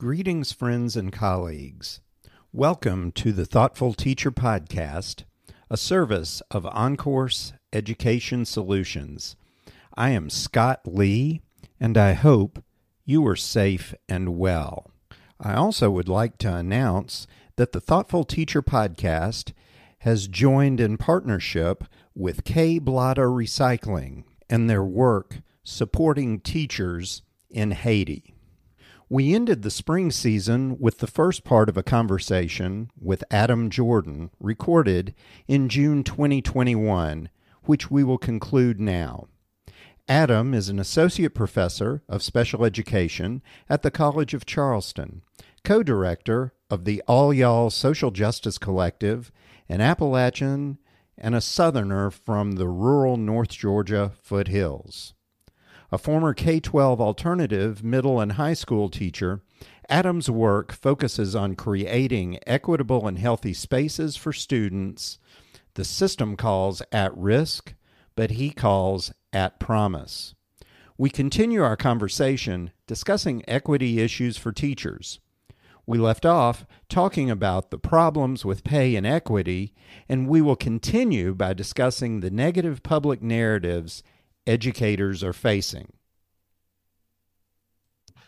Greetings, friends and colleagues. Welcome to the Thoughtful Teacher Podcast, a service of OnCourse Education Solutions. I am Scott Lee, and I hope you are safe and well. I also would like to announce that the Thoughtful Teacher Podcast has joined in partnership with K. Blotter Recycling and their work supporting teachers in Haiti. We ended the spring season with the first part of a conversation with Adam Jordan, recorded in June 2021, which we will conclude now. Adam is an associate professor of special education at the College of Charleston, co director of the All Y'all Social Justice Collective, an Appalachian and a Southerner from the rural North Georgia foothills. A former K 12 alternative middle and high school teacher, Adam's work focuses on creating equitable and healthy spaces for students the system calls at risk, but he calls at promise. We continue our conversation discussing equity issues for teachers. We left off talking about the problems with pay and equity, and we will continue by discussing the negative public narratives educators are facing.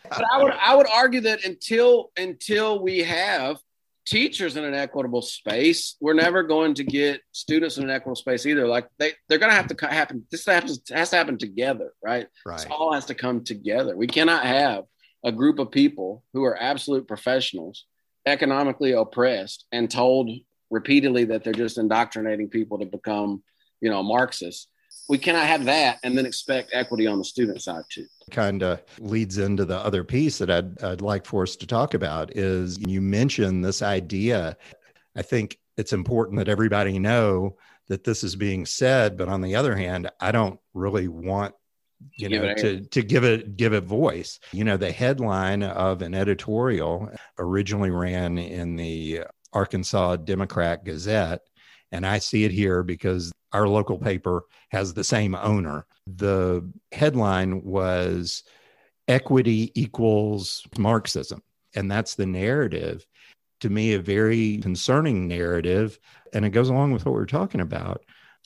But I would I would argue that until until we have teachers in an equitable space, we're never going to get students in an equitable space either. Like they they're going to have to happen. This has to, has to happen together, right? Right. This all has to come together. We cannot have a group of people who are absolute professionals, economically oppressed, and told repeatedly that they're just indoctrinating people to become, you know, Marxists we cannot have that and then expect equity on the student side too. Kind of leads into the other piece that I'd, I'd like for us to talk about is you mentioned this idea. I think it's important that everybody know that this is being said but on the other hand i don't really want you know to, to give it give it voice. You know the headline of an editorial originally ran in the arkansas democrat gazette and I see it here because our local paper has the same owner. The headline was Equity equals Marxism. And that's the narrative. To me, a very concerning narrative. And it goes along with what we're talking about,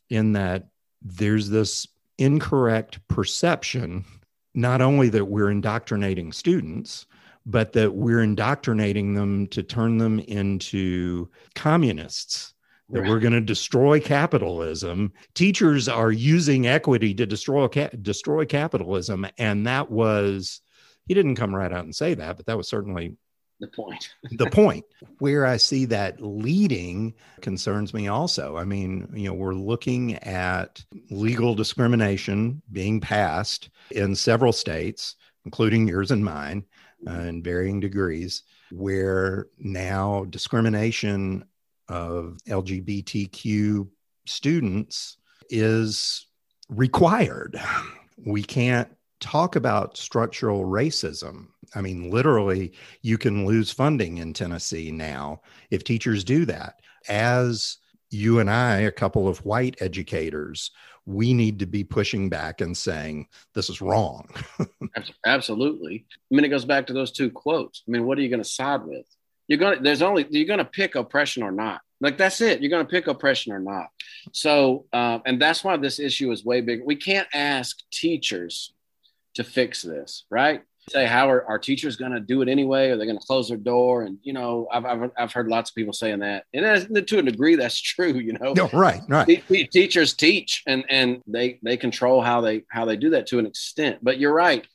in that there's this incorrect perception, not only that we're indoctrinating students, but that we're indoctrinating them to turn them into communists that right. we're going to destroy capitalism. Teachers are using equity to destroy destroy capitalism, and that was he didn't come right out and say that, but that was certainly the point. the point. Where I see that leading concerns me also. I mean, you know, we're looking at legal discrimination being passed in several states, including yours and mine, uh, in varying degrees, where now discrimination of LGBTQ students is required. We can't talk about structural racism. I mean, literally, you can lose funding in Tennessee now if teachers do that. As you and I, a couple of white educators, we need to be pushing back and saying this is wrong. Absolutely. I mean, it goes back to those two quotes. I mean, what are you going to side with? You're gonna there's only you're gonna pick oppression or not. Like that's it. You're gonna pick oppression or not. So uh, and that's why this issue is way bigger. We can't ask teachers to fix this right? Say how are our teachers going to do it anyway? Are they going to close their door? And you know I've, I've, I've heard lots of people saying that. And to a degree that's true you know? No, right right. Teachers teach and and they they control how they how they do that to an extent. But you're right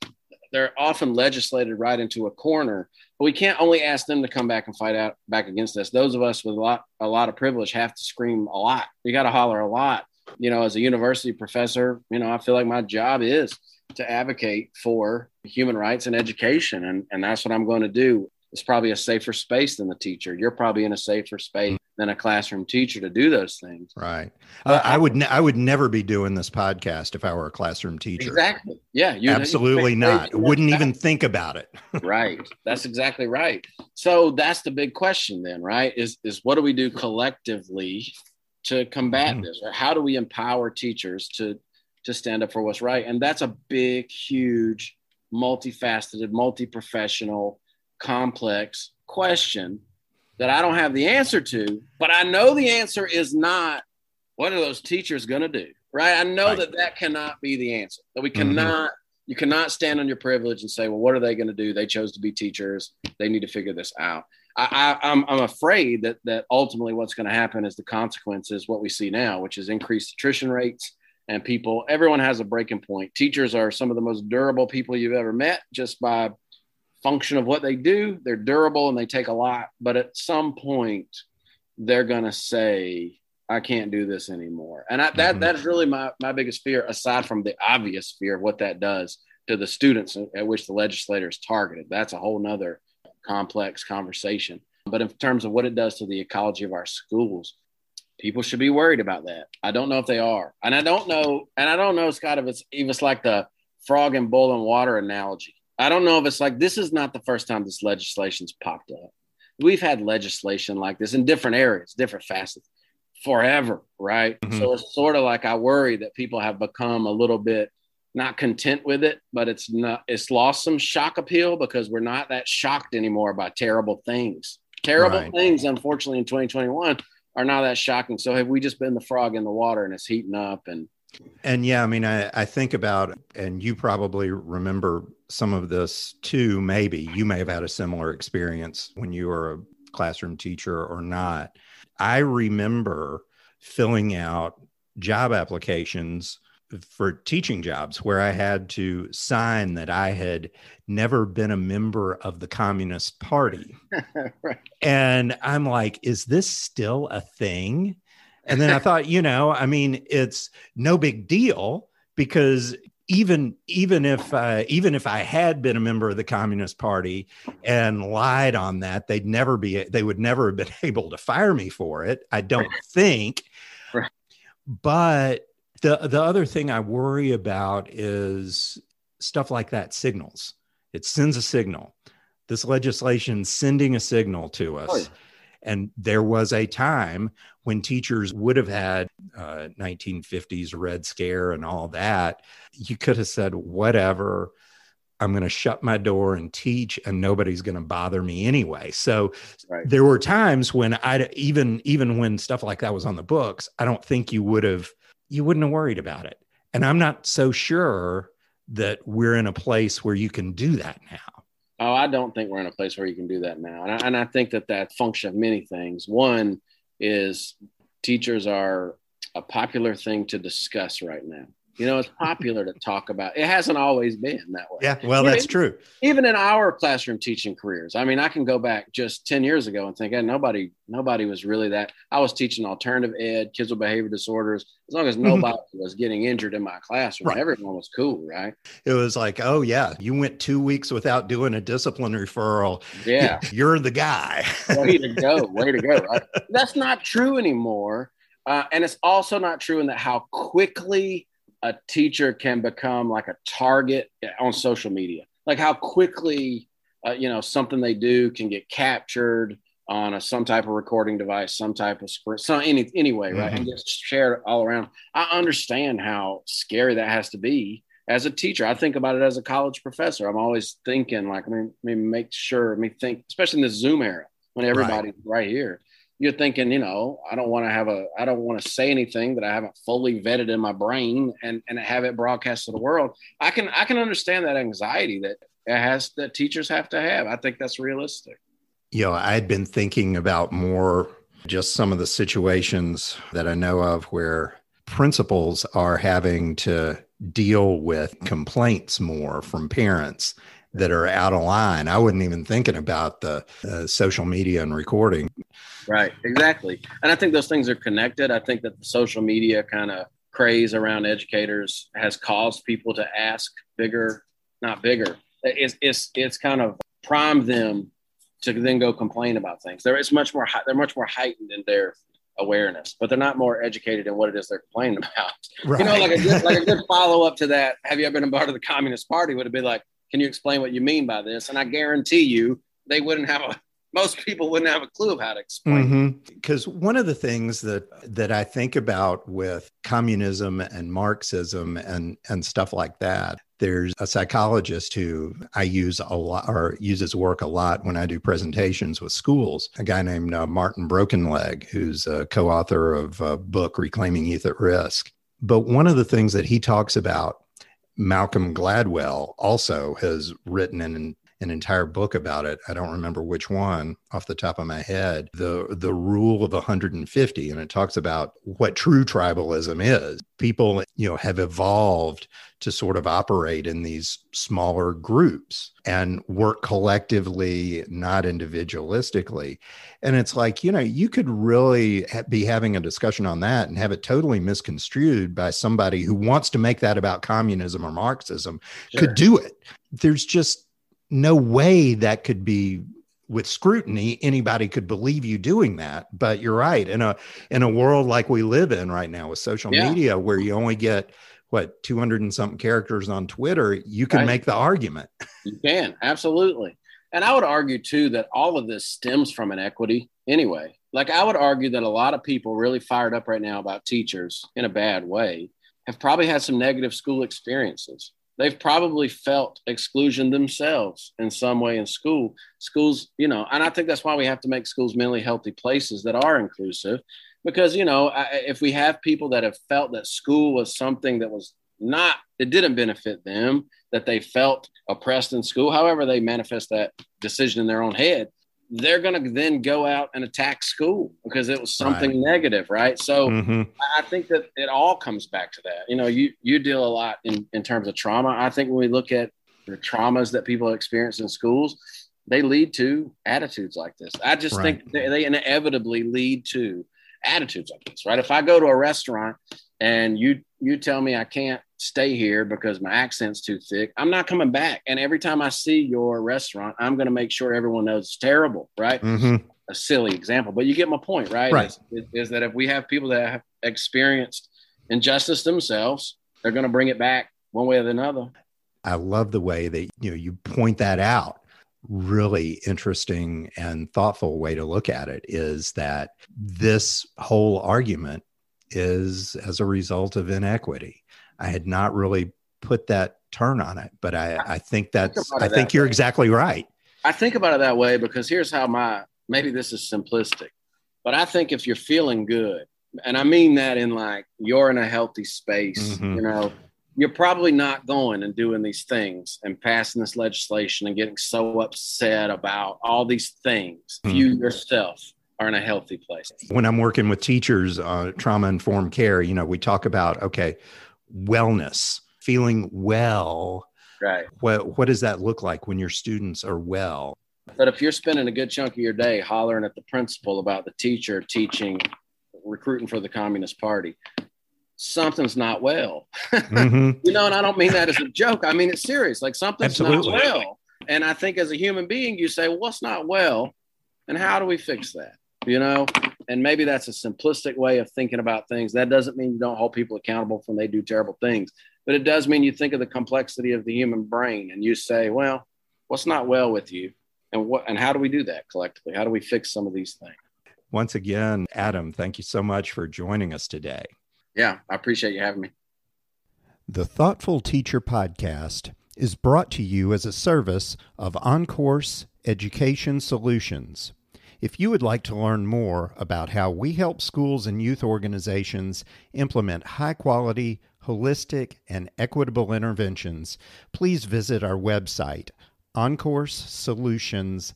they're often legislated right into a corner but we can't only ask them to come back and fight out back against us. Those of us with a lot a lot of privilege have to scream a lot. You got to holler a lot. You know, as a university professor, you know, I feel like my job is to advocate for human rights and education, and and that's what I'm going to do. It's probably a safer space than the teacher. You're probably in a safer space than a classroom teacher to do those things. Right. Uh, I would ne- I would never be doing this podcast if I were a classroom teacher. Exactly. Yeah. You, Absolutely not. Wouldn't even think about it. right. That's exactly right. So that's the big question then, right? Is is what do we do collectively to combat mm-hmm. this? Or how do we empower teachers to to stand up for what's right? And that's a big, huge, multifaceted, multi-professional complex question that I don't have the answer to, but I know the answer is not what are those teachers going to do? Right? I know right. that that cannot be the answer. That we mm-hmm. cannot mm-hmm. you cannot stand on your privilege and say, well, what are they going to do? They chose to be teachers. They need to figure this out. I, I, I'm, I'm afraid that that ultimately what's going to happen is the consequences what we see now, which is increased attrition rates and people. Everyone has a breaking point. Teachers are some of the most durable people you've ever met just by function of what they do. They're durable and they take a lot, but at some point they're going to say, I can't do this anymore. And I, that mm-hmm. that's really my my biggest fear, aside from the obvious fear of what that does to the students at which the legislators targeted. That's a whole nother complex conversation. But in terms of what it does to the ecology of our schools, people should be worried about that. I don't know if they are. And I don't know, and I don't know, Scott, if it's even like the frog and boiling water analogy. I don't know if it's like this is not the first time this legislation's popped up. We've had legislation like this in different areas, different facets forever, right? Mm-hmm. So it's sort of like I worry that people have become a little bit not content with it, but it's not it's lost some shock appeal because we're not that shocked anymore by terrible things. Terrible right. things, unfortunately, in 2021 are not that shocking. So have we just been the frog in the water and it's heating up and and yeah, I mean, I, I think about, and you probably remember some of this too. Maybe you may have had a similar experience when you were a classroom teacher or not. I remember filling out job applications for teaching jobs where I had to sign that I had never been a member of the Communist Party. right. And I'm like, is this still a thing? And then I thought, you know, I mean, it's no big deal because even even if uh, even if I had been a member of the Communist Party and lied on that, they'd never be they would never have been able to fire me for it. I don't think. Right. But the the other thing I worry about is stuff like that signals. It sends a signal. This legislation sending a signal to us. Oh, yeah. And there was a time when teachers would have had uh, 1950s Red Scare and all that. You could have said, whatever, I'm going to shut my door and teach, and nobody's going to bother me anyway. So right. there were times when I even even when stuff like that was on the books, I don't think you would have you wouldn't have worried about it. And I'm not so sure that we're in a place where you can do that now. Oh, I don't think we're in a place where you can do that now. And I, and I think that that function of many things. One is teachers are a popular thing to discuss right now. You know, it's popular to talk about. It hasn't always been that way. Yeah, well, that's true. Even in our classroom teaching careers, I mean, I can go back just ten years ago and think, hey, nobody, nobody was really that. I was teaching alternative ed, kids with behavior disorders. As long as mm-hmm. nobody was getting injured in my classroom, right. everyone was cool, right? It was like, oh yeah, you went two weeks without doing a discipline referral. Yeah, you're the guy. way to go! Way to go! Right? That's not true anymore. Uh, and it's also not true in that how quickly a teacher can become like a target on social media. Like how quickly uh, you know something they do can get captured on a, some type of recording device some type of script so any anyway right? Mm-hmm. and just shared all around. I understand how scary that has to be as a teacher. I think about it as a college professor. I'm always thinking like i mean, I mean make sure I me think especially in the zoom era when everybody's right, right here you're thinking, you know, I don't want to have a, I don't want to say anything that I haven't fully vetted in my brain and and have it broadcast to the world. I can I can understand that anxiety that it has that teachers have to have. I think that's realistic. You know, I'd been thinking about more just some of the situations that I know of where principals are having to deal with complaints more from parents that are out of line. I wasn't even thinking about the uh, social media and recording. Right, exactly. And I think those things are connected. I think that the social media kind of craze around educators has caused people to ask bigger, not bigger. It's it's it's kind of primed them to then go complain about things. There is much more they're much more heightened in their awareness, but they're not more educated in what it is they're complaining about. Right. You know, like a good, like a good follow up to that. Have you ever been a part of the Communist Party? Would have been like, can you explain what you mean by this? And I guarantee you, they wouldn't have a most people wouldn't have a clue of how to explain. Because mm-hmm. one of the things that that I think about with communism and Marxism and and stuff like that, There's a psychologist who I use a lot or uses work a lot when I do presentations with schools, a guy named uh, Martin Brokenleg, who's a co author of a book, Reclaiming Youth at Risk. But one of the things that he talks about, Malcolm Gladwell also has written an an entire book about it. I don't remember which one off the top of my head. The the rule of 150 and it talks about what true tribalism is. People, you know, have evolved to sort of operate in these smaller groups and work collectively, not individualistically. And it's like, you know, you could really ha- be having a discussion on that and have it totally misconstrued by somebody who wants to make that about communism or Marxism sure. could do it. There's just no way that could be with scrutiny anybody could believe you doing that. But you're right. In a in a world like we live in right now with social yeah. media where you only get what 200 and something characters on twitter you can right. make the argument. You can absolutely. And i would argue too that all of this stems from inequity anyway. Like i would argue that a lot of people really fired up right now about teachers in a bad way have probably had some negative school experiences they've probably felt exclusion themselves in some way in school. Schools, you know, and I think that's why we have to make schools mentally healthy places that are inclusive. Because, you know, if we have people that have felt that school was something that was not, it didn't benefit them, that they felt oppressed in school, however they manifest that decision in their own head, they're going to then go out and attack school because it was something right. negative, right? So mm-hmm. I think that it all comes back to that. You know, you you deal a lot in in terms of trauma. I think when we look at the traumas that people experience in schools, they lead to attitudes like this. I just right. think they, they inevitably lead to attitudes like this, right? If I go to a restaurant and you you tell me I can't stay here because my accent's too thick, I'm not coming back. And every time I see your restaurant, I'm going to make sure everyone knows it's terrible, right? Mm-hmm. A silly example, but you get my point, right? Right. Is, is that if we have people that have experienced injustice themselves, they're going to bring it back one way or another. I love the way that you know you point that out. Really interesting and thoughtful way to look at it is that this whole argument is as a result of inequity. I had not really put that turn on it, but I, I think that's, I think, you're way. exactly right. I think about it that way because here's how my, maybe this is simplistic, but I think if you're feeling good, and I mean that in like you're in a healthy space, mm-hmm. you know, you're probably not going and doing these things and passing this legislation and getting so upset about all these things. Mm-hmm. You yourself are in a healthy place. When I'm working with teachers, uh, trauma informed care, you know, we talk about, okay, wellness, feeling well. Right. What, what does that look like when your students are well? But if you're spending a good chunk of your day hollering at the principal about the teacher teaching, recruiting for the Communist Party, something's not well. Mm-hmm. you know, and I don't mean that as a joke. I mean it's serious. Like something's Absolutely. not well. And I think as a human being, you say, well, what's not well? And how do we fix that? you know and maybe that's a simplistic way of thinking about things. That doesn't mean you don't hold people accountable when they do terrible things but it does mean you think of the complexity of the human brain and you say well what's not well with you? And what and how do we do that collectively? How do we fix some of these things? Once again adam thank you so much for joining us today. Yeah i appreciate you having me. The thoughtful teacher podcast is brought to you as a service of OnCourse Education Solutions. If you would like to learn more about how we help schools and youth organizations implement high quality, holistic, and equitable interventions, please visit our website, oncoursesolutions.net.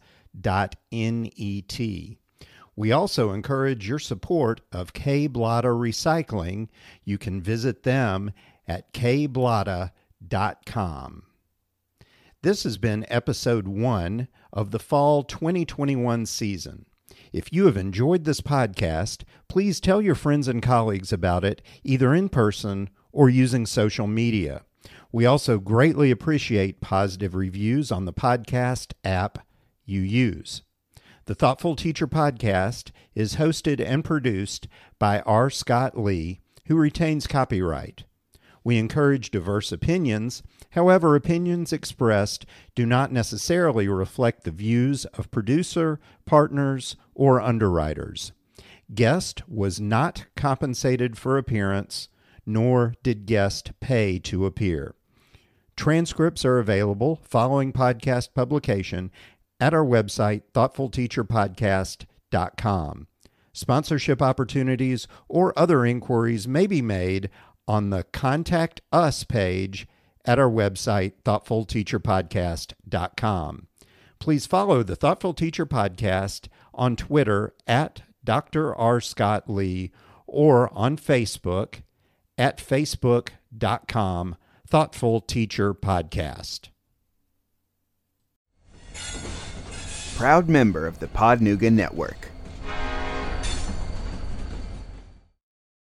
We also encourage your support of K Blotter Recycling. You can visit them at kblotta.com. This has been episode one of the fall 2021 season. If you have enjoyed this podcast, please tell your friends and colleagues about it either in person or using social media. We also greatly appreciate positive reviews on the podcast app you use. The Thoughtful Teacher Podcast is hosted and produced by R. Scott Lee, who retains copyright. We encourage diverse opinions. However, opinions expressed do not necessarily reflect the views of producer, partners, or underwriters. Guest was not compensated for appearance, nor did guest pay to appear. Transcripts are available following podcast publication at our website, thoughtfulteacherpodcast.com. Sponsorship opportunities or other inquiries may be made on the Contact Us page at our website, thoughtfulteacherpodcast.com. Please follow the Thoughtful Teacher Podcast on Twitter at Dr. R. Scott Lee or on Facebook at facebook.com Thoughtful Teacher Podcast. Proud member of the Podnooga Network.